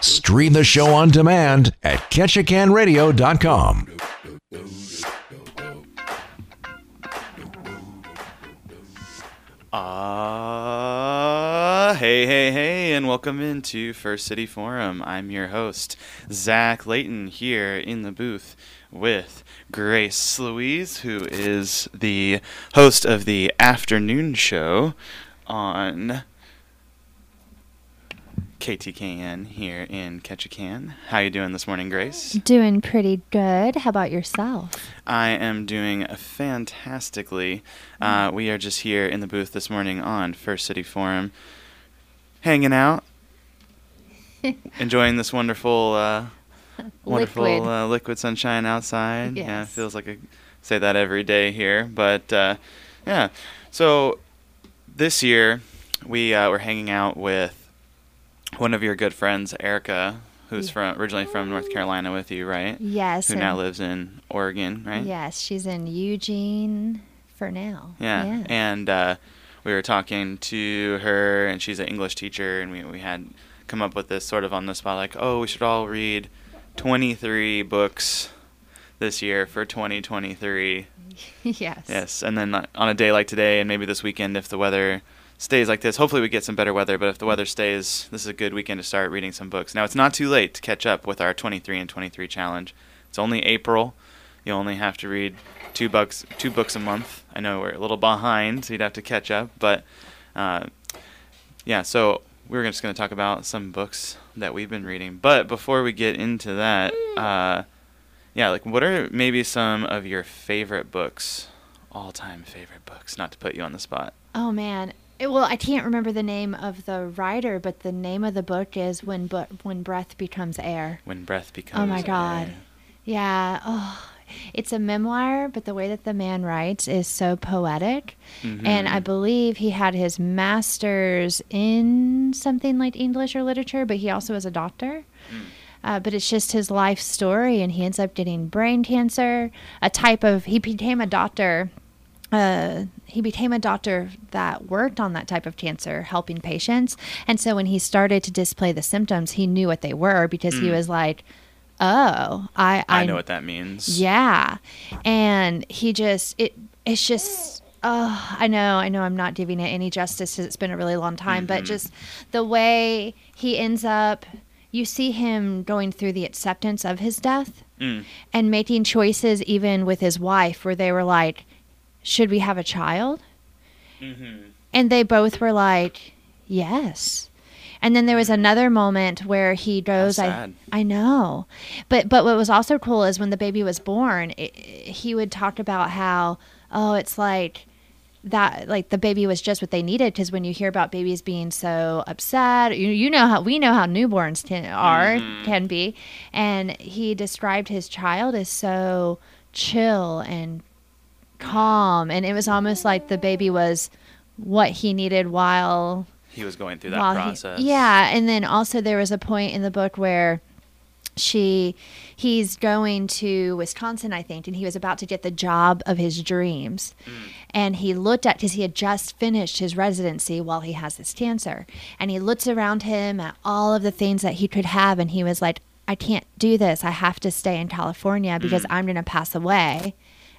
Stream the show on demand at ketchikanradio.com. Uh, hey, hey, hey, and welcome into First City Forum. I'm your host, Zach Layton, here in the booth with Grace Louise, who is the host of the afternoon show on KTKN here in Ketchikan. How you doing this morning, Grace? Doing pretty good. How about yourself? I am doing fantastically. Uh, we are just here in the booth this morning on First City Forum, hanging out, enjoying this wonderful, uh, wonderful Liquid. Uh, liquid sunshine outside. Yeah, it feels like I say that every day here, but uh, yeah. So this year we uh, were hanging out with one of your good friends, Erica, who's Yeah. from originally from North Carolina with you, right? Yes. Who now lives in Oregon, right? Yes, she's in Eugene for now. Yeah. And uh, we were talking to her, and she's an English teacher, and we, we had come up with this sort of on the spot, like, oh, we should all read 23 books this year for 2023. yes. Yes. And then uh, on a day like today, and maybe this weekend, if the weather stays like this, hopefully we get some better weather, but if the weather stays, this is a good weekend to start reading some books. Now, it's not too late to catch up with our 23 and 23 challenge. It's only April. You only have to read two books, two books a month. I know we're a little behind, so you'd have to catch up, but uh, yeah. So we're just going to talk about some books that we've been reading. But before we get into that, uh, yeah, like what are maybe some of your favorite books, all-time favorite books? Not to put you on the spot. Oh man. It- well, I can't remember the name of the writer, but the name of the book is "When Bu- When Breath Becomes Air." When breath becomes. Oh my God. air. Yeah. Oh, it's a memoir, but the way that the man writes is so poetic. And I believe he had his master's in something like English or literature, but he also is a doctor. Mm. Uh, but it's just his life story, and he ends up getting brain cancer, a type of. He became a doctor. Uh, he became a doctor that worked on that type of cancer, helping patients. And so when he started to display the symptoms, he knew what they were because he Mm. was like, "Oh, I, I know what that means. yeah. And he just it it's just oh, I know, I know I'm not giving it any justice it's been a really long time, but Mhm. just the way he ends up you see him going through the acceptance of his death Mm. and making choices even with his wife where they were like, should we have a child? Mm-hmm. And they both were like, yes. And then there was another moment where he goes, I. I know. But but what was also cool is when the baby was born, it, he would talk about how, oh, it's like that like the baby was just what they needed because when you hear about babies being so upset you, you know how we know how newborns can, are Mhm. can be and he described his child as so chill and calm and it was almost like the baby was what he needed while He was going through that while he- process. yeah, and then also there was a point in the book where she he's going to Wisconsin, I think, and he was about to get the job of his dreams. Mm. And he looked at because he had just finished his residency while he has this cancer, and he looks around him at all of the things that he could have, and he was like, "I can't do this. I have to stay in California because Mm. I'm going to pass away."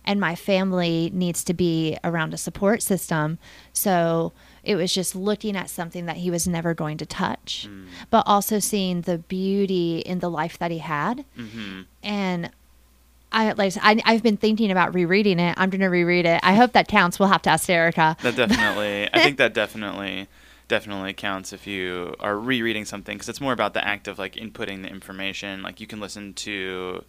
And my family needs to be around a support system. So it was just looking at something that he was never going to touch, Mm. but also seeing the beauty in the life that he had. Mm-hmm. And I like I, I've been thinking about rereading it. I'm going to reread it. I hope that counts. We'll have to ask Erica. That definitely. I think that definitely, definitely counts if you are rereading something because it's more about the act of like inputting the information. Like you can listen to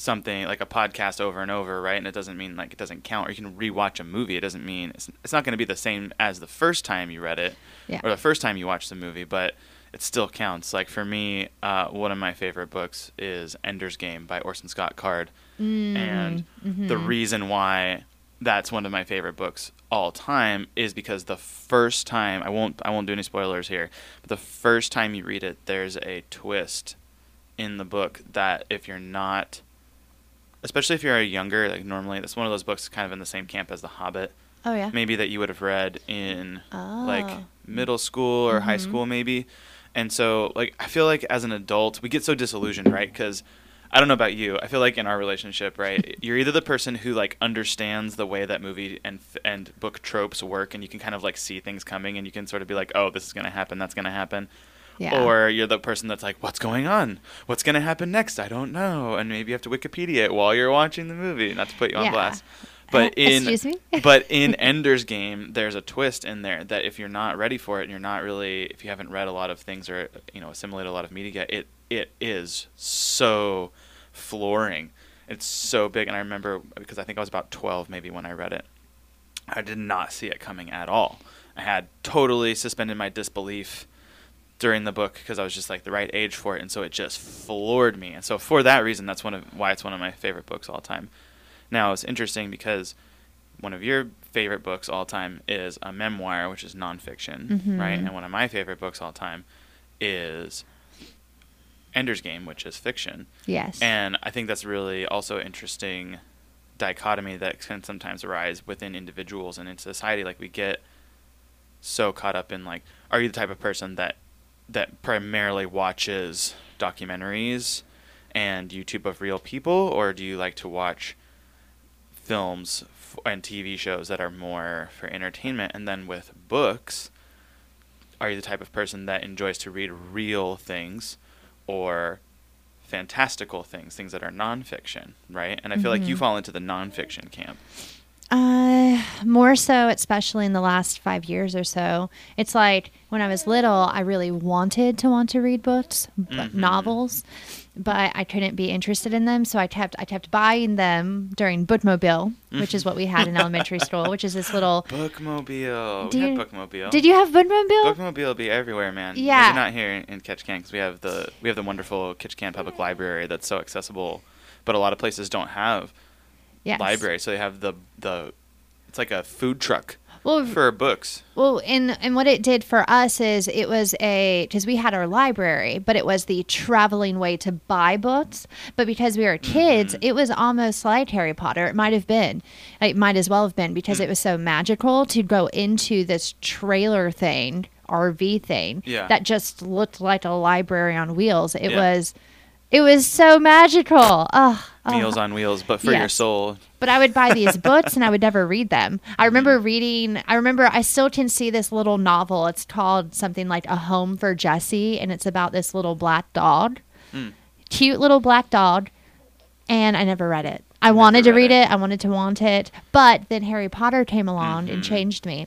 something like a podcast over and over, right? And it doesn't mean like it doesn't count. Or you can rewatch a movie. It doesn't mean it's, it's not going to be the same as the first time you read it Yeah. or the first time you watched the movie, but it still counts. Like for me, uh, one of my favorite books is Ender's Game by Orson Scott Card, and the mhm. reason why that's one of my favorite books all time is because the first time I won't I won't do any spoilers here, but the first time you read it, there's a twist in the book that if you're not especially if you're a younger like normally that's one of those books kind of in the same camp as The Hobbit, Oh yeah. maybe that you would have read in Oh. like middle school or high Mhm. school maybe And so, like, I feel like as an adult, we get so disillusioned, right? Because I don't know about you. I feel like in our relationship, right, you're either the person who like understands the way that movie and and book tropes work, and you can kind of like see things coming, and you can sort of be like, oh, this is gonna happen, that's gonna happen. Yeah. Or you're the person that's like, what's going on? What's gonna happen next? I don't know. And maybe you have to Wikipedia it while you're watching the movie, not to put you on Yeah. blast. But in but in Ender's Game, there's a twist in there that if you're not ready for it and you're not really if you haven't read a lot of things or you know assimilated a lot of media, it it is so flooring. It's so big, and I remember because I think I was about 12 maybe when I read it. I did not see it coming at all. I had totally suspended my disbelief during the book because I was just like the right age for it, and so it just floored me. And so for that reason, that's one of why it's one of my favorite books all time. Now it's interesting because one of your favorite books all time is a memoir, which is nonfiction, Mhm. right? And one of my favorite books all time is Ender's Game, which is fiction. yes. And I think that's really also interesting dichotomy that can sometimes arise within individuals and in society. Like we get so caught up in like, are you the type of person that that primarily watches documentaries and YouTube of real people, or do you like to watch films f- and TV shows that are more for entertainment? And then with books, are you the type of person that enjoys to read real things or fantastical things, things that are nonfiction, right? And I feel like you Mhm. fall into the nonfiction camp. Uh, more so, especially in the last five years or so. It's like when I was little, I really wanted to want to read books, b- Mhm. novels, but I couldn't be interested in them. So I kept I kept buying them during Bookmobile, which is what we had in elementary school, which is this little. Bookmobile. Had you- Bookmobile. Did you have Bookmobile? Bookmobile will be everywhere, man. Yeah. Maybe not here in, in Ketchikan because we have the we have the wonderful Ketchikan Public Library that's so accessible, but a lot of places don't have yes. library, so they have the the it's like a food truck Well, for books. Well, and and what it did for us is it was a because we had our library, but it was the traveling way to buy books. But because we were kids, Mm-hmm. it was almost like Harry Potter. It might have been, it might as well have been because Mm. it was so magical to go into this trailer thing, RV thing, Yeah. that just looked like a library on wheels. It Yeah. was, it was so magical. Oh, Meals on Wheels, but for your soul. but I would buy these books and I would never read them. I remember Mm-hmm. reading, I remember I still can see this little novel. It's called something like A Home for Jesse, and it's about this little black dog. Mm. Cute little black dog. And I never read it. I Never wanted to read it. it. I wanted to want it. But then Harry Potter came along and Mhm. changed me.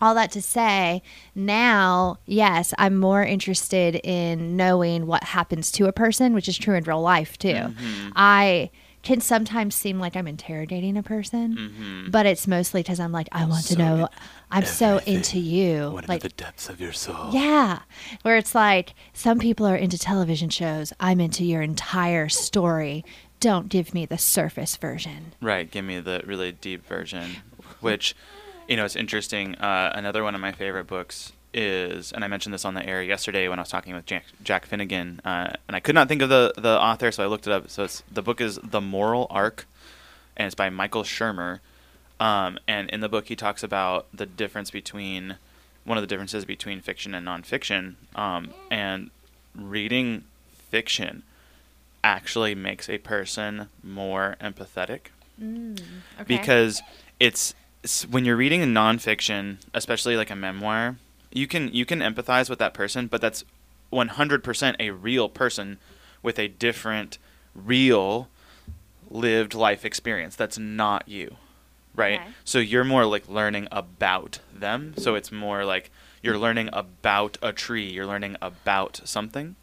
All that to say, now, yes, I'm more interested in knowing what happens to a person, which is true in real life too. Mhm. I can sometimes seem like I'm interrogating a person, Mhm. but it's mostly because I'm like, I want to know. I'm so into you. What like, the depths of your soul? yeah. Where it's like, some people are into television shows. I'm into your entire story. Don't give me the surface version. Right. Give me the really deep version, which, you know, it's interesting. Uh, another one of my favorite books is, and I mentioned this on the air yesterday when I was talking with Jack, Jack Finnegan, uh, and I could not think of the the author, so I looked it up. So it's the book is The Moral Arc, and it's by Michael Shermer. Um, and in the book, he talks about the difference between one of the differences between fiction and nonfiction. Um, and reading fiction actually makes a person more empathetic because it's, it's when you're reading a nonfiction, especially like a memoir, you can you can empathize with that person, but that's 100% a real person with a different real lived life experience. That's not you. Right? Okay. So you're more like learning about them. So it's more like you're learning about a tree, you're learning about something.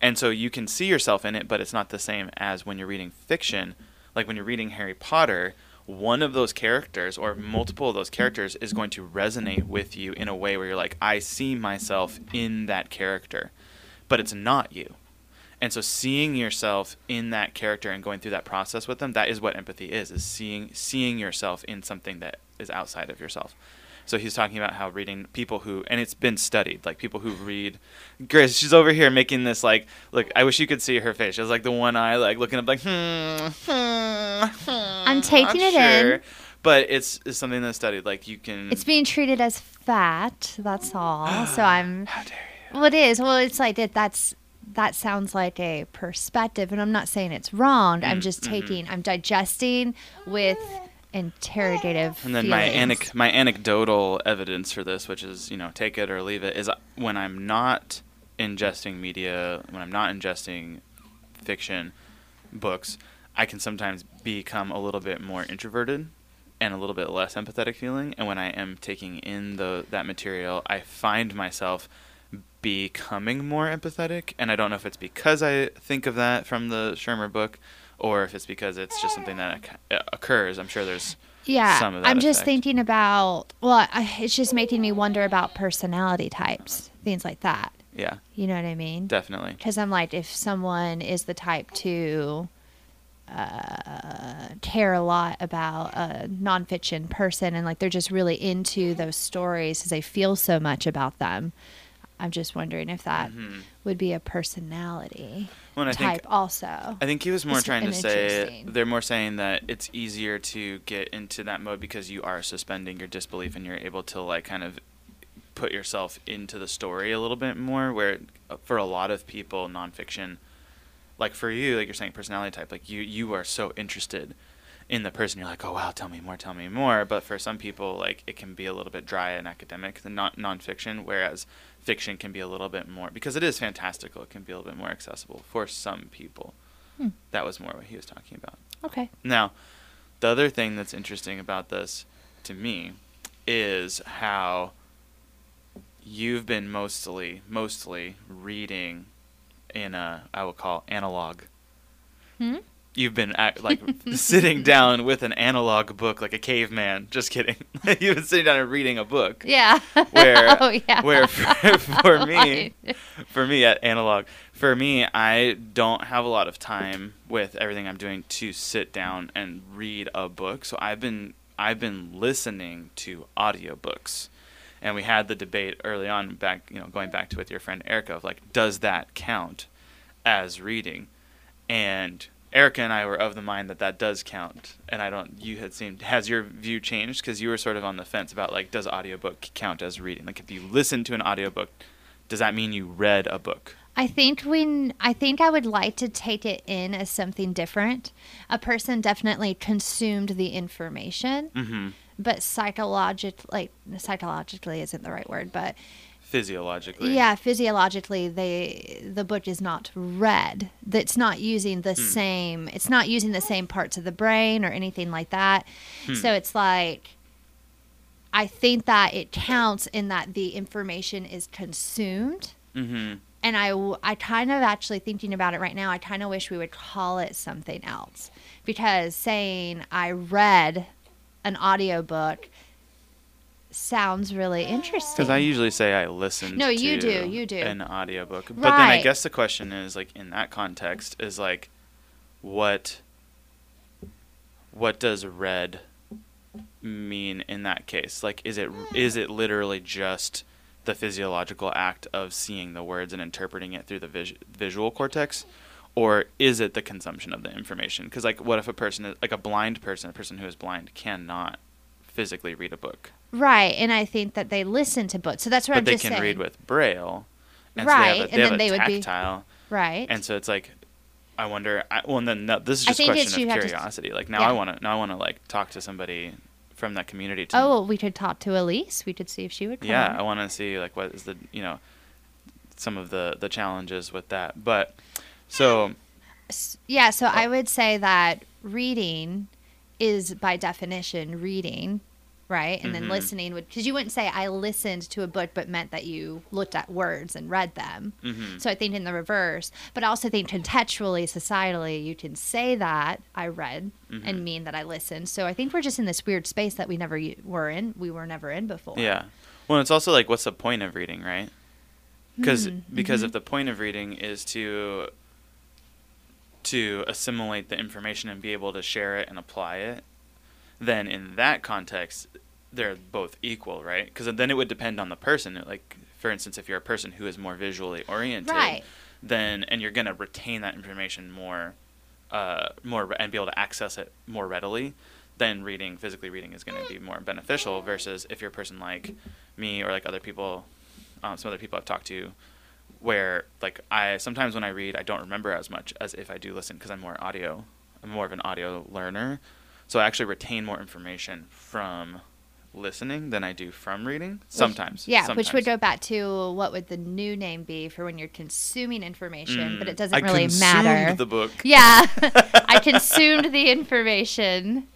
And so you can see yourself in it, but it's not the same as when you're reading fiction. Like when you're reading Harry Potter, one of those characters or multiple of those characters is going to resonate with you in a way where you're like, I see myself in that character, but it's not you. And so seeing yourself in that character and going through that process with them, that is what empathy is, is seeing seeing yourself in something that is outside of yourself. So he's talking about how reading people who, and it's been studied, like people who read. Grace, she's over here making this like, look. I wish you could see her face. She has like the one eye, like looking up, like hmm. hmm, hmm I'm taking it in. But it's, it's something that's studied. Like you can. It's being treated as fat. That's all. so I'm. How dare you? Well, it is. Well, it's like it, that's that sounds like a perspective, and I'm not saying it's wrong. I'm Mm, just mhm. taking, I'm digesting with interrogative. And then my feelings. anec- my anecdotal evidence for this, which is you know take it or leave it, is when I'm not ingesting media, when I'm not ingesting fiction, books, I can sometimes become a little bit more introverted and a little bit less empathetic feeling. And when I am taking in the that material, I find myself becoming more empathetic. And I don't know if it's because I think of that from the Shermer book, or if it's because it's just something that occurs. I'm sure there's yeah, some of that I'm just effect. thinking about. Well, I, it's just making me wonder about personality types, things like that. yeah, You know what I mean? definitely. Because I'm like, if someone is the type to uh, care a lot about a nonfiction person and like they're just really into those stories because they feel so much about them, I'm just wondering if that Mhm. would be a personality Well, I type think also. I think he was more It's trying to say they're more saying that it's easier to get into that mode because you are suspending your disbelief and you're able to like kind of put yourself into the story a little bit more. Where uh, for a lot of people, nonfiction, like for you, like you're saying, personality type, like you you are so interested in the person. You're like, oh wow, tell me more, tell me more. But for some people, like it can be a little bit dry and academic than non nonfiction, whereas fiction can be a little bit more because it is fantastical. It can be a little bit more accessible for some people. Hmm. That was more what he was talking about. Okay. Now, the other thing that's interesting about this to me is how you've been mostly mostly reading in a I will call analog. Hmm? You've been act, like sitting down with an analog book like a caveman. Just kidding. You've been sitting down and reading a book. Yeah. Where oh, yeah. where for, for me for me at analog for me i don't have a lot of time with everything i'm doing to sit down and read a book so i've been i've been listening to audiobooks and we had the debate early on back you know going back to with your friend erica of like does that count as reading and erica and i were of the mind that that does count and i don't you had seemed has your view changed because you were sort of on the fence about like does audiobook count as reading like if you listen to an audiobook does that mean you read a book I think when I think I would like to take it in as something different. A person definitely consumed the information, mm-hmm. but psychologically, like psychologically isn't the right word, but physiologically yeah, physiologically, they the book is not read. That's not using the Hmm. same. It's not using the same parts of the brain or anything like that. Hmm. So it's like. I think that it counts in that the information is consumed mm-hmm. and I, I kind of actually thinking about it right now, I kind of wish we would call it something else because saying I read an audiobook sounds really interesting. because i usually say i listen. No, you to do, you do. an audiobook right. but then i guess the question is like in that context is like what what does read mean in that case like is it hmm. is it literally just the physiological act of seeing the words and interpreting it through the vis- visual cortex or is it the consumption of the information because like what if a person is like a blind person a person who is blind cannot physically read a book right, and I think that they listen to books, so that's what but I'm saying. But they just can saying. read with braille and Right, so they have a, and they then have a they would be- tactile right, and so it's like i wonder I, well and then no, this is just a question of have to- curiosity like now yeah. i want to now i want to like talk to somebody from that community to oh, well, we could talk to Elise. We could see if she would come. yeah on. i want to see like what is the you know some of the the challenges with that but so yeah so oh. i would say that reading is by definition reading right and then Mhm. listening would because you wouldn't say i listened to a book but meant that you looked at words and read them mhm. so i think in the reverse but i also think contextually societally you can say that i read Mhm. and mean that i listened so i think we're just in this weird space that we never were in we were never in before Yeah. Well, it's also like, what's the point of reading, right? Because Hmm, because mhm. if the point of reading is to to assimilate the information and be able to share it and apply it, then in that context, they're both equal, right? Because then it would depend on the person. Like, for instance, if you're a person who is more visually oriented, Right. then and you're gonna retain that information more, uh, more and be able to access it more readily. Then reading, physically reading, is going to be more beneficial. Versus if you're a person like me or like other people, um, some other people I've talked to, where like I sometimes when I read I don't remember as much as if I do listen because I'm more audio. I'm more of an audio learner, so I actually retain more information from listening than I do from reading. Sometimes, yeah, which would go back to what would the new name be for when you're consuming information, but it doesn't Mm. I really consumed matter. the book. yeah, I consumed the information.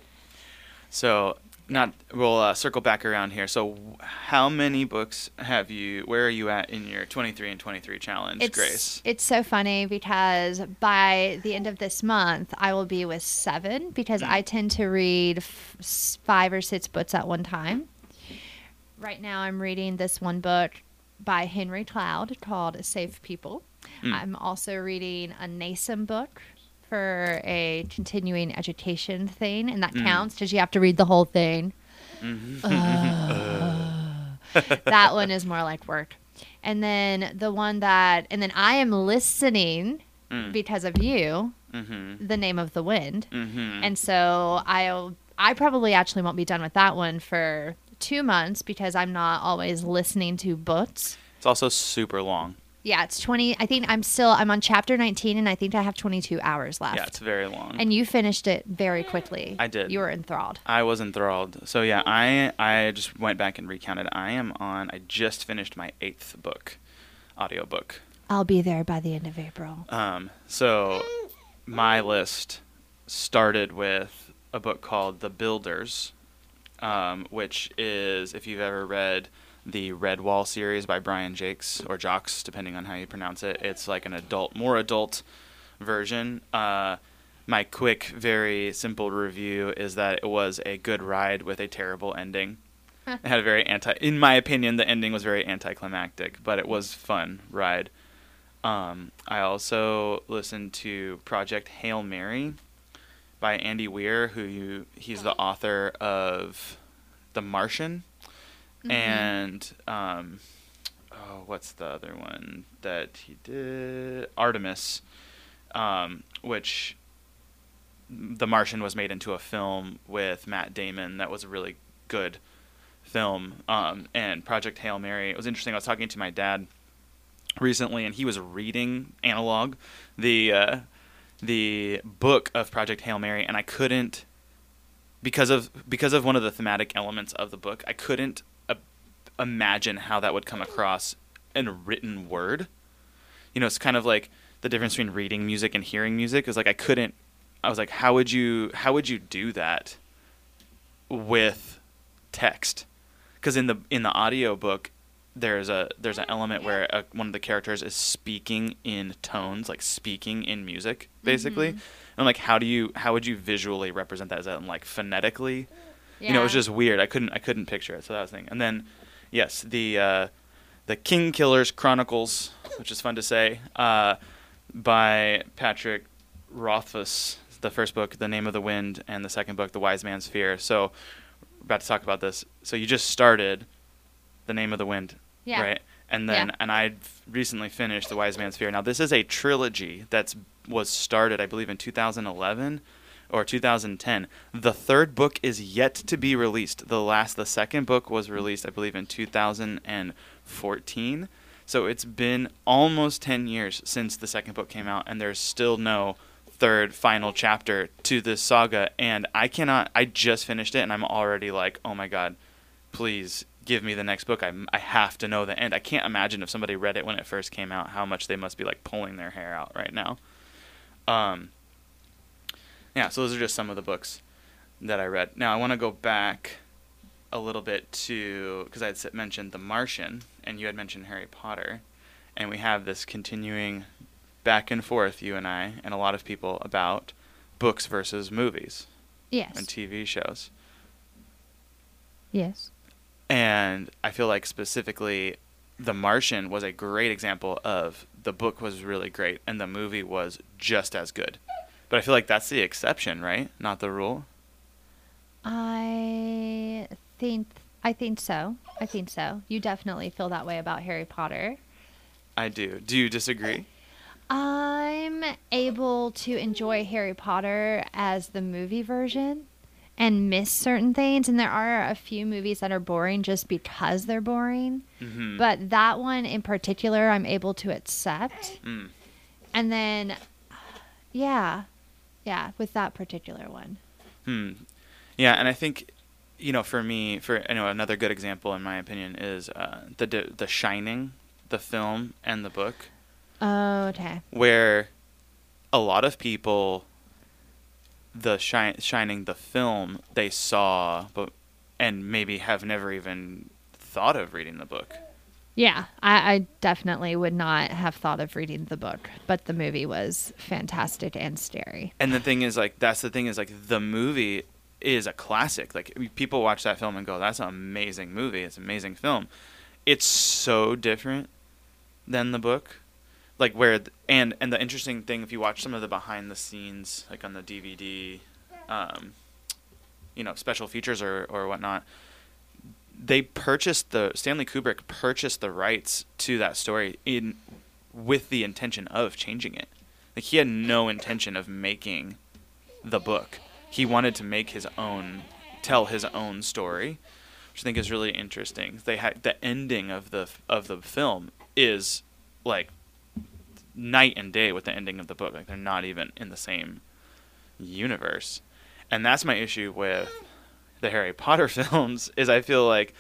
So not we'll uh, circle back around here. So how many books have you? Where are you at in your 23 and 23 challenge, It's Grace? it's so funny because by the end of this month, I will be with seven because Mm. I tend to read f- five or six books at one time. Right now, I'm reading this one book by Henry Cloud called "Safe People." Mm. I'm also reading a Nason book for a continuing education thing, and that Mm. counts because you have to read the whole thing. Mm-hmm. that one is more like work. And then the one that, and then I am listening Mm. because of you, Mm-hmm. the name of the wind. Mm-hmm. And so I'll, I probably actually won't be done with that one for two months because I'm not always listening to books. It's also super long. Yeah, it's 20. I think I'm still, I'm on chapter 19 and I think I have 22 hours left. Yeah, it's very long. and you finished it very quickly. I did. You were enthralled. I was enthralled. So yeah, I I just went back and recounted. I am on. I just finished my eighth book, audiobook. I'll be there by the end of April. Um, so my list started with a book called The Builders, um, which is if you've ever read the Redwall series by Brian Jacques or Jocks, depending on how you pronounce it. It's like an adult, more adult version. Uh, my quick, very simple review is that it was a good ride with a terrible ending. it had a very anti. In my opinion, the ending was very anticlimactic, but it was fun ride. Um, I also listened to Project Hail Mary by Andy Weir, who you, he's the author of The Martian and um, oh, what's the other one that he did? Artemis, um, which The Martian was made into a film with Matt Damon. That was a really good film. Um, and Project Hail Mary. It was interesting. I was talking to my dad recently, and he was reading Analog, the uh, the book of Project Hail Mary, and I couldn't because of because of one of the thematic elements of the book. I couldn't uh, imagine how that would come across in a written word. You know, it's kind of like the difference between reading music and hearing music. Is like I couldn't. I was like, how would you how would you do that with text? Because in the in the audio book, there's a there's an element where a, one of the characters is speaking in tones, like speaking in music, basically. And I'm like, how do you how would you visually represent that? Is that like phonetically? Yeah. You know, it was just weird. I couldn't I couldn't picture it. So that was the thing. And then, yes, the uh, the King Killers Chronicles, which is fun to say, uh, by Patrick Rothfuss. The first book, The Name of the Wind, and the second book, The Wise Man's Fear. So, we're about to talk about this. So you just started The Name of the Wind, Yeah. right? And then, Yeah. and I recently finished The Wise Man's Fear. Now, this is a trilogy that's was started, I believe, in 2011 or 2010. The third book is yet to be released. The last, the second book was released, I believe, in 2014. So it's been almost 10 years since the second book came out, and there's still no third final chapter to this saga. And I cannot, I just finished it, and I'm already like, oh my god, please give me the next book. I, I have to know the end. I can't imagine if somebody read it when it first came out, how much they must be like pulling their hair out right now. Um, yeah, so those are just some of the books that I read. Now I want to go back a little bit to because I had mentioned The Martian and you had mentioned Harry Potter, and we have this continuing back and forth, you and I, and a lot of people about books versus movies Yes. and TV shows. yes. And I feel like specifically The Martian was a great example of the book was really great and the movie was just as good. But I feel like that's the exception, right? Not the rule. I think I think so. I think so. You definitely feel that way about Harry Potter. I do. Do you disagree? I'm able to enjoy Harry Potter as the movie version and miss certain things. And there are a few movies that are boring just because they're boring. Mhm. But that one in particular, I'm able to accept. Mm. And then, yeah, yeah, with that particular one. Hmm. Yeah, and I think, you know, for me, for you know, another good example in my opinion is uh, the the The Shining, the film and the book, Oh, okay. where a lot of people, the shi- Shining, the film, they saw, but and maybe have never even thought of reading the book. Yeah, I, I definitely would not have thought of reading the book, but the movie was fantastic and scary. And the thing is, like, that's the thing is, like, the movie is a classic. Like, people watch that film and go, "That's an amazing movie. It's an amazing film." It's so different than the book. Like, where and and the interesting thing, if you watch some of the behind the scenes, like on the DVD, um, you know, special features or or whatnot, they purchased the Stanley Kubrick purchased the rights to that story in with the intention of changing it. Like he had no intention of making the book. He wanted to make his own tell his own story, which I think is really interesting. They had the ending of the of the film is like night and day with the ending of the book. Like they're not even in the same universe. And that's my issue with the Harry Potter films is I feel like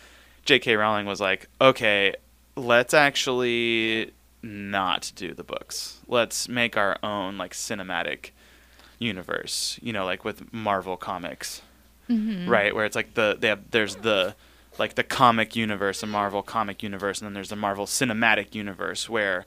J.K. Rowling was like, okay, let's actually not do the books. Let's make our own like cinematic universe. You know, like with Marvel comics, Mm-hmm. right? Where it's like the they have there's the like the comic universe, the Marvel comic universe, and then there's the Marvel cinematic universe where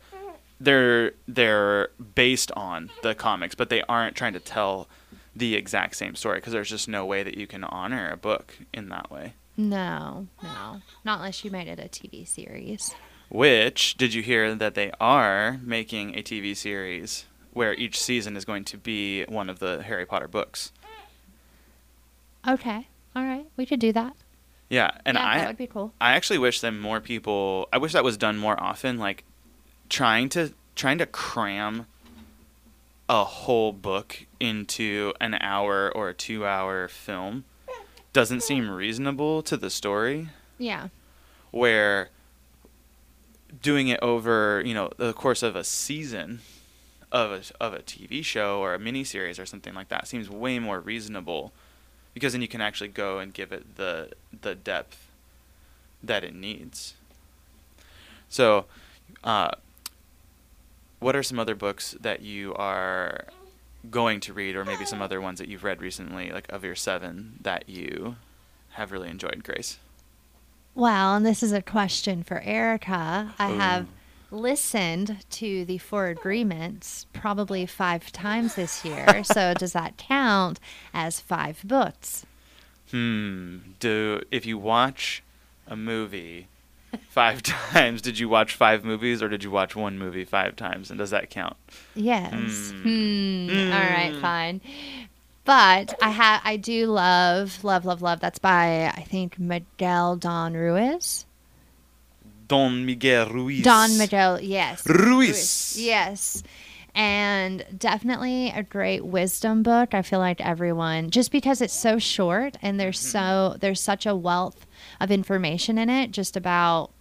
they're they're based on the comics, but they aren't trying to tell the exact same story because there's just no way that you can honor a book in that way. No, no, not unless you made it a TV series. Which did you hear that they are making a TV series where each season is going to be one of the Harry Potter books? Okay, all right, we could do that. Yeah, and yeah, I that would be cool. I actually wish that more people. I wish that was done more often. Like trying to trying to cram a whole book into an hour or a two hour film doesn't seem reasonable to the story. Yeah, Where doing it over, you know, the course of a season of a of a TV show or a miniseries or something like that seems way more reasonable because then you can actually go and give it the the depth that it needs. So, uh, what are some other books that you are going to read, or maybe some other ones that you've read recently, like of your seven, that you have really enjoyed, Grace? Well, and this is a question for Erica. I Ooh. have listened to the Four Agreements probably five times this year. so does that count as five books? Hmm. Do if you watch a movie five times, did you watch five movies, or did you watch one movie five times, and does that count? Yes. Hmm. Hmm. All right, Hmm. fine. But I have, I do love, love, love, love. That's by I think Miguel Don Ruiz. Don Miguel Ruiz. Don Miguel, yes. Ruiz. Yes. And definitely a great wisdom book. I feel like everyone just because it's so short and there's so there's such a wealth of information in it just about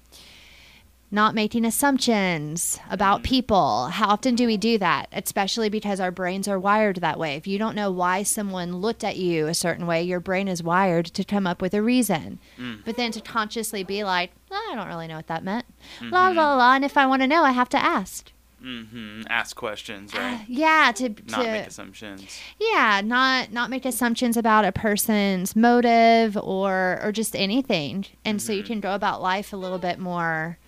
not making assumptions about mm-hmm. people. How often do we do that? Especially because our brains are wired that way. If you don't know why someone looked at you a certain way, your brain is wired to come up with a reason. Mm. But then to consciously be like, "Oh, I don't really know what that meant. La la la. And if I want to know, I have to ask. Mm-hmm. Ask questions, right? Yeah, to, Not to make assumptions. yeah, not not make assumptions about a person's motive or or just anything, and so you can go about life a little bit more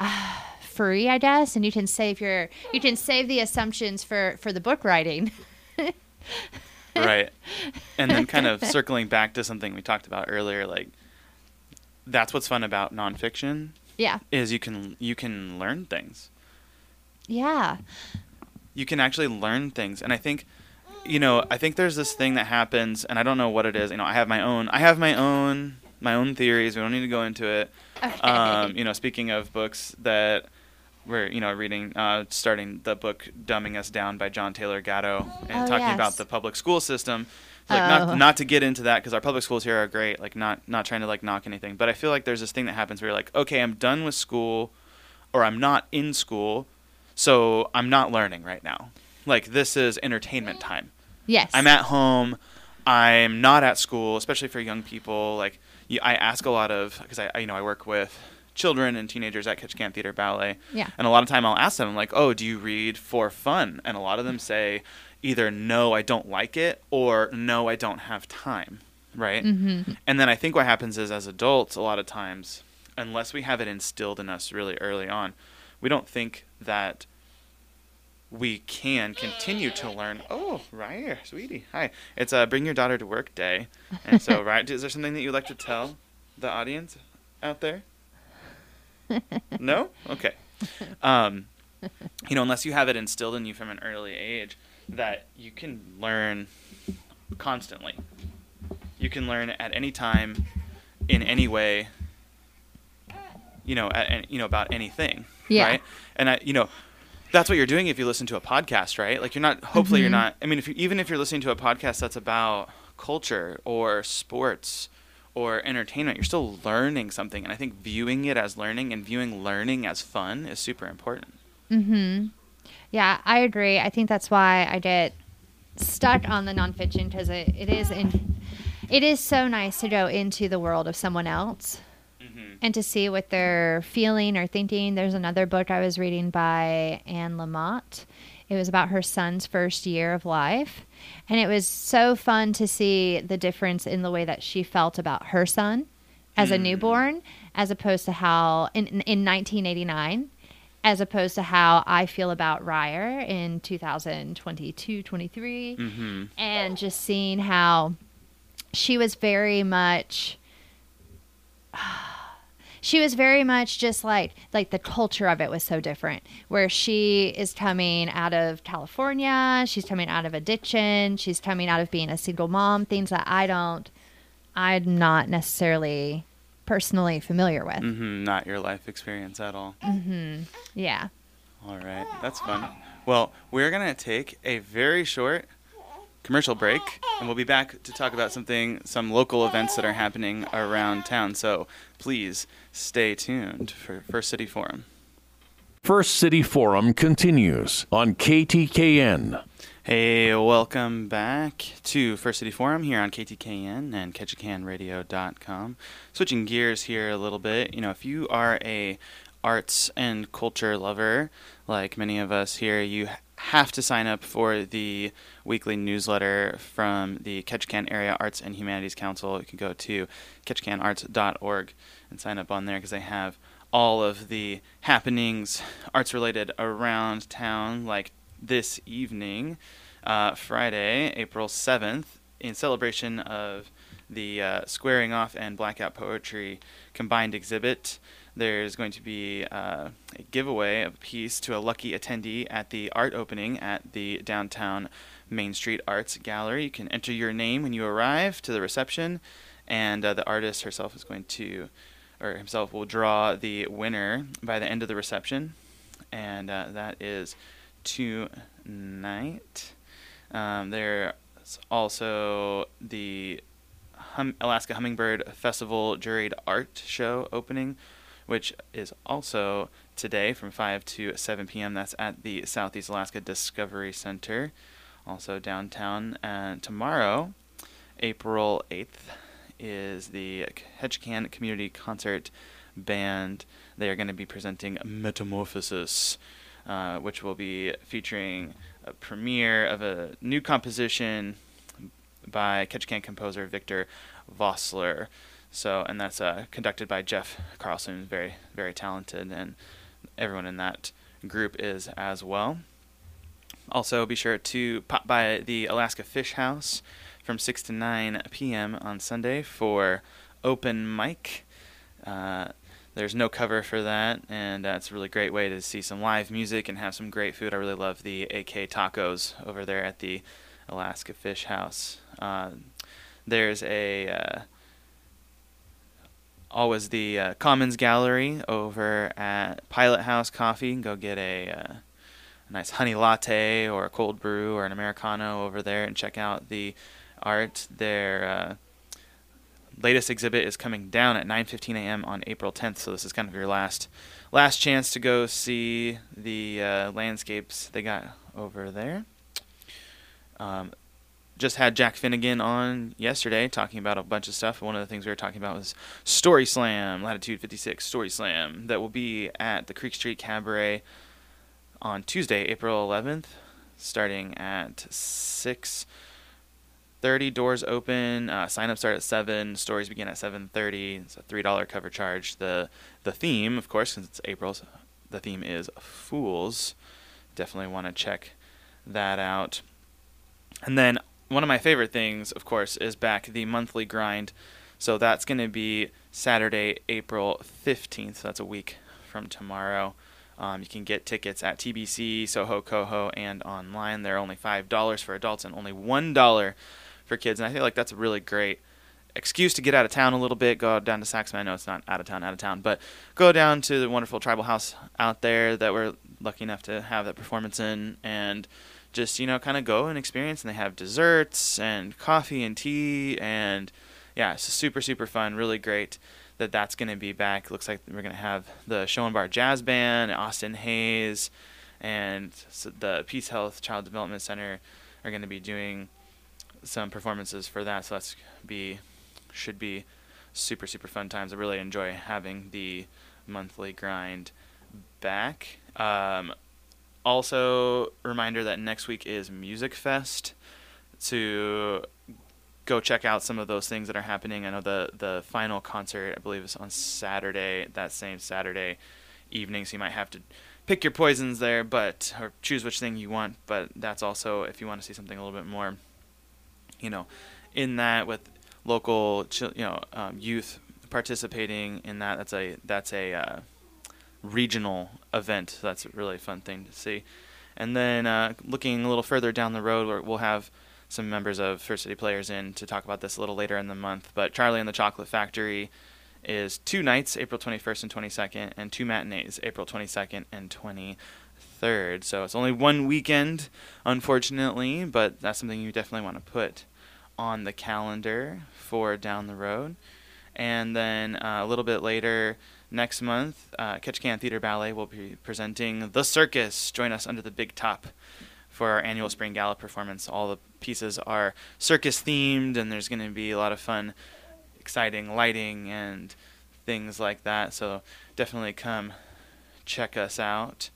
uh, free, I guess, and you can save your you can save the assumptions for for the book writing. right. And then kind of circling back to something we talked about earlier, like that's what's fun about nonfiction yeah, is you can you can learn things. Yeah, you can actually learn things and i think you know i think there's this thing that happens and i don't know what it is you know i have my own i have my own my own theories we don't need to go into it okay. um, you know speaking of books that we're you know reading uh, starting the book dumbing us down by john taylor gatto and Oh, talking yes. about the public school system like Oh. not not to get into that because our public schools here are great. Like not not trying to like knock anything, but I feel like there's this thing that happens where you're like, okay, I'm done with school, or I'm not in school, so I'm not learning right now. Like this is entertainment time. Yes. I'm at home. I'm not at school, especially for young people. Like I ask a lot of because I, you know I work with children and teenagers at Ketchikan Theater Ballet. Yeah. And a lot of time I'll ask them like, "Oh, do you read for fun?" And a lot of them say either no, I don't like it, or no, I don't have time. Right. Mm-hmm. And then I think what happens is as adults, a lot of times, unless we have it instilled in us really early on, we don't think that we can continue to learn. Oh, Ryer, sweetie, hi. It's uh, bring your daughter to work day, and so right, is there something that you'd like to tell the audience out there? No, okay. Um, you know, unless you have it instilled in you from an early age, that you can learn constantly. You can learn at any time, in any way. You know, at, you know about anything, Yeah. right? And I, you know, that's what you're doing if you listen to a podcast, right? Like you're not. Hopefully, you're Mhm. not. I mean, if you, even if you're listening to a podcast that's about culture or sports or entertainment, you're still learning something. And I think viewing it as learning and viewing learning as fun is super important. Mm-hmm. Yeah, I agree. I think that's why I get stuck on the nonfiction because it, it is in, it is so nice to go into the world of someone else Mm-hmm. and to see what they're feeling or thinking. There's another book I was reading by Anne Lamott. It was about her son's first year of life. And it was so fun to see the difference in the way that she felt about her son as a Mm. newborn, as opposed to how in, in 1989, as opposed to how I feel about Ryer in 2022 23 Mm-hmm. and just seeing how she was very much she was very much just like like the culture of it was so different where she is coming out of california she's coming out of addiction she's coming out of being a single mom things that i don't i'm not necessarily personally familiar with Mm-hmm. Not your life experience at all. hmm yeah All right, that's fun. Well, we're gonna take a very short commercial break, and we'll be back to talk about something, some local events that are happening around town. So please stay tuned for First City Forum. First City Forum continues on KTKN. Hey, welcome back to First City Forum here on KTKN and KetchikanRadio.com. Switching gears here a little bit, you know, if you are a arts and culture lover, like many of us here, you have to sign up for the weekly newsletter from the Ketchikan Area Arts and Humanities Council. You can go to ketchikanarts.org and sign up on there because they have all of the happenings arts related around town, like this evening, uh, Friday, April 7th, in celebration of the uh, Squaring Off and Blackout Poetry combined exhibit. There's going to be uh, a giveaway of a piece to a lucky attendee at the art opening at the downtown Main Street Arts Gallery. You can enter your name when you arrive to the reception, and uh, the artist herself is going to, or himself will draw the winner by the end of the reception, and uh, that is tonight. Um, there's also the hum- Alaska Hummingbird Festival juried art show opening, which is also today from 5 to 7 p.m. That's at the Southeast Alaska Discovery Center, also downtown. And tomorrow, April 8th, is the Ketchikan Community Concert Band. They are going to be presenting Metamorphosis, uh, which will be featuring a premiere of a new composition by Ketchikan composer Victor Vossler. So, and that's uh, conducted by Jeff Carlson, very, very talented, and everyone in that group is as well. Also, be sure to pop by the Alaska Fish House from 6 to 9 p.m. on Sunday for open mic. Uh, there's no cover for that, and uh, it's a really great way to see some live music and have some great food. I really love the AK tacos over there at the Alaska Fish House. Uh, there's a uh, always the uh, Commons Gallery over at Pilot House Coffee. Go get a, uh, a nice honey latte or a cold brew or an americano over there and check out the art. Their uh, latest exhibit is coming down at 9:15 a.m. on April 10th. So this is kind of your last last chance to go see the uh, landscapes they got over there. Um, just had Jack Finnegan on yesterday talking about a bunch of stuff. One of the things we were talking about was Story Slam, Latitude 56 Story Slam, that will be at the Creek Street Cabaret on Tuesday, April 11th, starting at 6 30 doors open uh, sign up start at 7 stories begin at 7.30 it's a $3 cover charge. The the theme of course since it's april the theme is fools. Definitely want to check that out. And then one of my favorite things of course is back the monthly grind. So that's going to be saturday april 15th so that's a week from tomorrow. Um, you can get tickets at tbc soho coho and online. They're only $5 for adults and only $1 for kids, and I feel like that's a really great excuse to get out of town a little bit. Go down to Saxman. I know it's not out of town, out of town, but go down to the wonderful tribal house out there that we're lucky enough to have that performance in, and just you know kind of go and experience. And they have desserts and coffee and tea, and yeah, it's super super fun. Really great that that's going to be back. Looks like we're going to have the Schoenbar Jazz Band, Austin Hayes, and the Peace Health Child Development Center are going to be doing some performances for that. So that's be should be super super fun times. I really enjoy having the monthly grind back. Um, also, reminder that next week is Music Fest. To go check out some of those things that are happening. I know the the final concert I believe is on Saturday. That same Saturday evening, so you might have to pick your poisons there, but or choose which thing you want. But that's also if you want to see something a little bit more you know, in that with local, you know, um, youth participating in that. That's a that's a uh, regional event. So that's a really fun thing to see. And then uh, looking a little further down the road, we'll have some members of First City Players in to talk about this a little later in the month. But Charlie and the Chocolate Factory is two nights, April 21st and 22nd, and two matinees, April 22nd and 23rd. So it's only one weekend, unfortunately, but that's something you definitely want to put on the calendar for down the road. And then uh, a little bit later next month, uh, Ketchikan Theater Ballet will be presenting The Circus. Join us under the big top for our annual spring gala performance. All the pieces are circus themed, and there's going to be a lot of fun, exciting lighting and things like that. So definitely come check us out.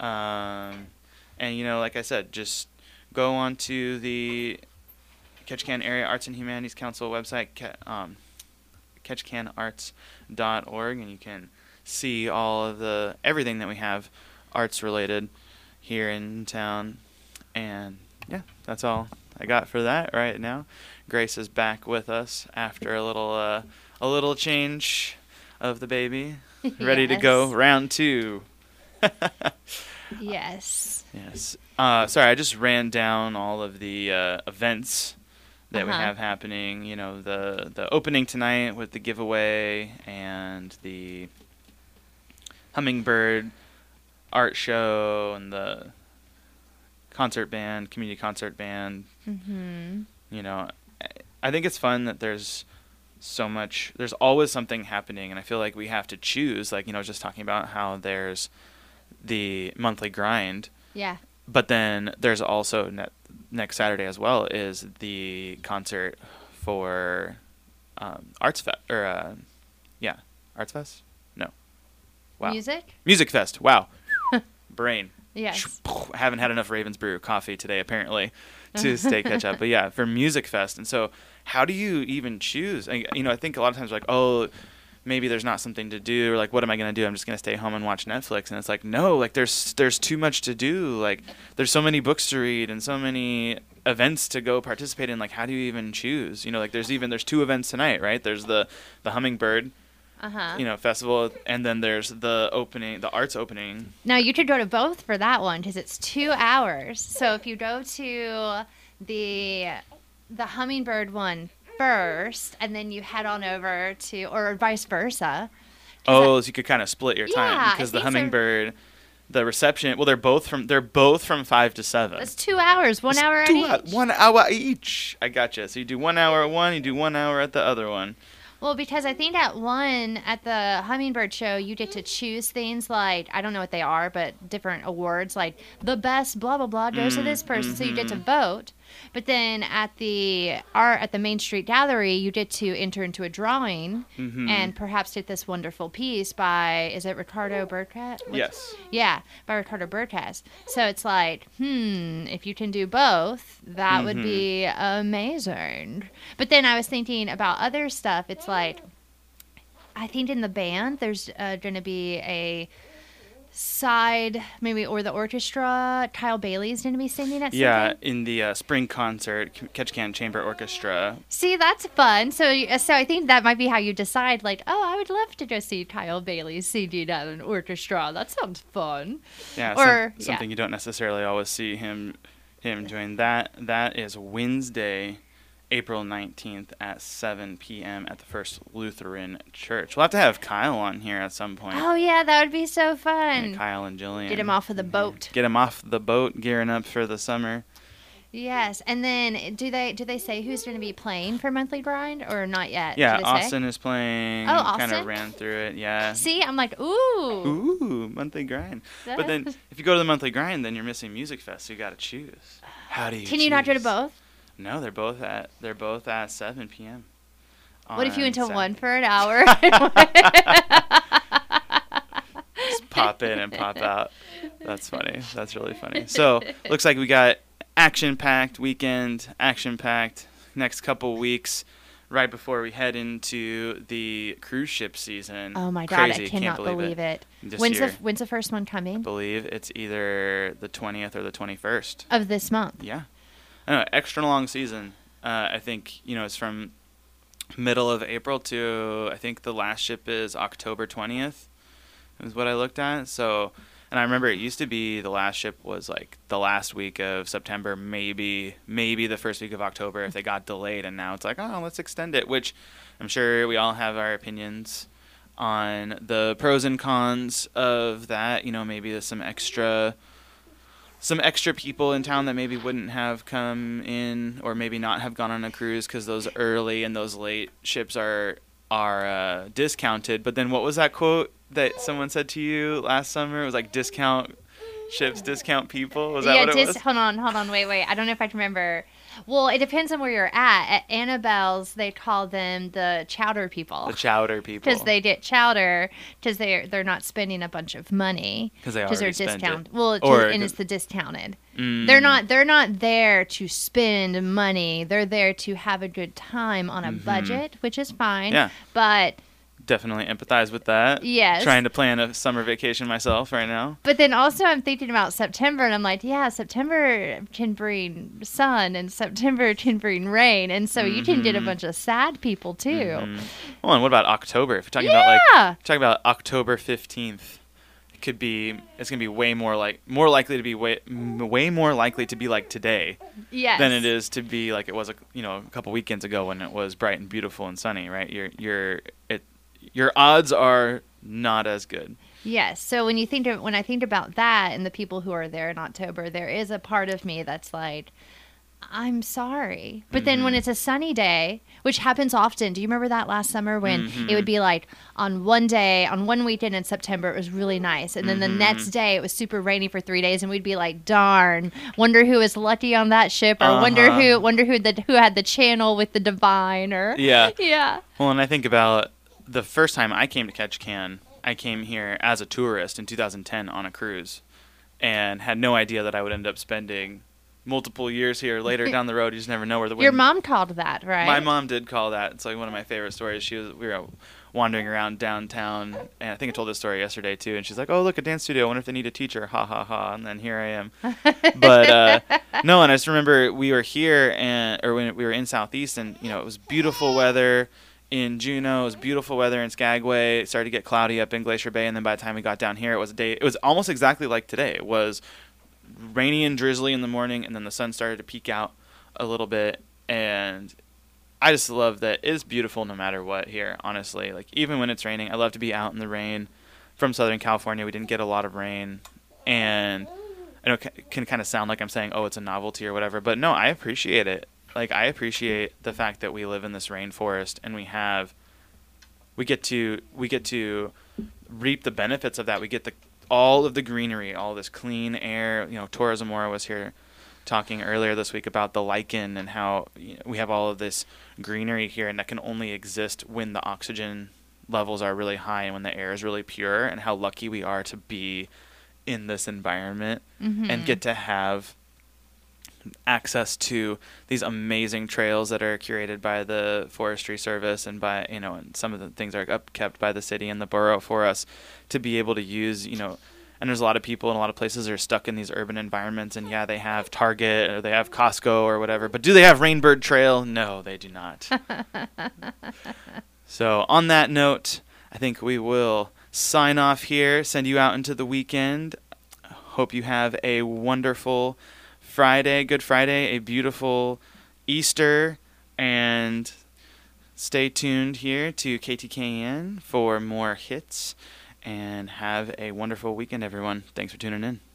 Um, and you know, like I said, just go on to the Ketchikan Area Arts and Humanities Council website, um, ketchikanarts.org, and you can see all of the everything that we have arts related here in town. And yeah, that's all I got for that right now. Grace is back with us after a little uh, a little change of the baby, ready yes. to go round two. yes. Yes. Uh, sorry, I just ran down all of the uh, events that uh-huh. we have happening. You know, the the opening tonight with the giveaway and the hummingbird art show and the concert band, community concert band. Mm-hmm. You know, I think it's fun that there's so much. There's always something happening, and I feel like we have to choose. Like you know, just talking about how there's the monthly grind. Yeah. But then there's also net, next Saturday as well is the concert for um, Arts Fest or uh, yeah, Arts Fest. No, wow. Music. Music Fest. Wow, brain. Yes. I haven't had enough Ravens Brew coffee today apparently to stay catch up. But yeah, for Music Fest, and so how do you even choose? You know, I think a lot of times like, oh, maybe there's not something to do or like what am i going to do? I'm just going to stay home and watch netflix. And it's like no like there's there's too much to do. Like there's so many books to read and so many events to go participate in. Like how do you even choose? You know like there's even there's two events tonight right? There's the the hummingbird uh-huh. you know festival and then there's the opening the arts opening. Now you could go to both for that one because it's two hours. So if you go to the the hummingbird one first, and then you head on over to, or vice versa. Oh, so you could kind of split your time yeah, because the hummingbird. So. the reception. Well, they're both from they're both from five to seven. That's two hours, one It's hour two each. hou- One hour each. I gotcha. So you do one hour at one, you do one hour at the other one. Well, because I think at one at the Hummingbird Show, you get to choose things like I don't know what they are, but different awards like the best blah blah blah goes to Mm, this person, so you get to mhm. vote. But then at the art at the Main Street Gallery, you get to enter into a drawing Mhm. and perhaps get this wonderful piece by is it Ricardo Burkett? Yes. Yeah, by Ricardo Burkett. So it's like, hmm, if you can do both, that would Mhm. be amazing. But then I was thinking about other stuff. It's like, I think in the band, there's uh, going to be a side, maybe, or the orchestra. Kyle Bailey's going to be singing at Yeah, in the uh, spring concert, Ketchikan Chamber Orchestra. See, that's fun. So, so I think that might be how you decide. Like, oh, I would love to go see Kyle Bailey singing at an orchestra. That sounds fun. Yeah, Or- some- yeah. something you don't necessarily always see him him join. That that is Wednesday, April nineteenth at seven p.m. at the First Lutheran Church. We'll have to have Kyle on here at some point. Oh yeah, that would be so Yeah, fun. Kyle and Jillian. Get him off of the boat. Get him off the boat, gearing up for the summer. Yes, and then do they do they say who's going to be playing for monthly grind or not yet? Yeah, they say? Austin is playing. Oh, Austin Kind of ran through it. Yeah. See, I'm like, ooh. Ooh, monthly grind. But then, if you go to the monthly grind, then you're missing Music Fest. So you got to choose. How do you? Can you not go to both? No, they're both at they're both at 7 p.m. What if you went to Saturday. one for an hour? Just pop in and pop out. That's funny. That's really funny. So looks like we got action-packed weekend, action-packed next couple weeks, right before we head into the cruise ship season. oh my god, Crazy, I cannot believe it. This When's year. the when's the first one coming? I believe it's either the 20th or the 21st. of this month? Yeah. I don't know, extra long season. Uh, I think, you know, it's from middle of April to, I think the last ship is October 20th, is what I looked at. So, and I remember it used to be the last ship was like the last week of September, maybe, maybe the first week of October if they got delayed. And now it's like, oh, let's extend it, which I'm sure we all have our opinions on the pros and cons of that. You know, maybe there's some extra some extra people in town that maybe wouldn't have come in or maybe not have gone on a cruise because those early and those late ships are are uh, discounted. But then what was that quote that someone said to you last summer? It was like discount ships, discount people. Was that yeah, what it dis- was? hold on, hold on, wait, wait. I don't know if I can remember. Well, it depends on where you're at. At Annabelle's, they call them the chowder people. The chowder people. because they get chowder because they're they're not spending a bunch of money 'Cause they it. discounted. Well, Or and it's the discounted. Mm. They're not they're not there to spend money. They're there to have a good time on a Mhm. budget, which is fine. Yeah. But Definitely empathize with that. yes. Trying to plan a summer vacation myself right now. but then also I'm thinking about September and I'm like, yeah, September can bring sun and September can bring rain. And so you can get a Mhm. bunch of sad people too. Mhm. Well, and what about October? If you're talking about like Yeah. talking about October 15th it could be it's going to be way more like more likely to be way way more likely to be like today Yes. than it is to be like it was a you know a couple weekends ago when it was bright and beautiful and sunny right you're you're it your odds are not as good Yes. So when you think of, when I think about that and the people who are there in October, there is a part of me that's like, I'm sorry. But then when Mhm. it's a sunny day, which happens often, do you remember that last summer when Mhm. it would be like on one day, on one weekend in September, it was really nice. And then the Mhm. next day, it was super rainy for three days. And we'd be like, darn, wonder who was lucky on that ship or wonder Uh-huh. who, wonder who, the, who had the channel with the divine or, yeah yeah. well and i think about the first time i came to Ketchikan i came here as a tourist in 2010 on a cruise and had no idea that i would end up spending multiple years here later down the road you just never know where the wind Your mom called that, right? My mom did call that. It's like one of my favorite stories. She was we were wandering around downtown, and I think I told this story yesterday too. And she's like, "Oh, look, a dance studio. I wonder if they need a teacher." Ha ha ha. And then here I am. But uh, no, and I just remember we were here, and or when we were in Southeast, and you know it was beautiful weather in Juneau. It was beautiful weather in Skagway. It started to get cloudy up in Glacier Bay, and then by the time we got down here, it was a day. It was almost exactly like today. It was rainy and drizzly in the morning, and then the sun started to peek out a little bit, and I just love that it's beautiful no matter what here. Honestly, like even when it's raining, I love to be out in the rain. From Southern California, we didn't get a lot of rain and I know it can kind of sound like I'm saying, "Oh, it's a novelty" or whatever, but no, I appreciate it. Like I appreciate the fact that we live in this rainforest and we have we get to we get to reap the benefits of that. We get the all of the greenery, all this clean air. You know, Tora Zamora was here talking earlier this week about the lichen and how you know, we have all of this greenery here, and that can only exist when the oxygen levels are really high and when the air is really pure, and how lucky we are to be in this environment Mm-hmm. and get to have access to these amazing trails that are curated by the forestry service and by you know and some of the things are upkept by the city and the borough for us to be able to use you know and there's a lot of people in a lot of places are stuck in these urban environments and yeah they have target or they have costco or whatever but do they have rainbird trail? No they do not. So on that note i think we will sign off here send you out into the weekend. Hope you have a wonderful Friday, Good Friday, a beautiful Easter, and stay tuned here to KTKN for more hits. And have a wonderful weekend, everyone. Thanks for tuning in.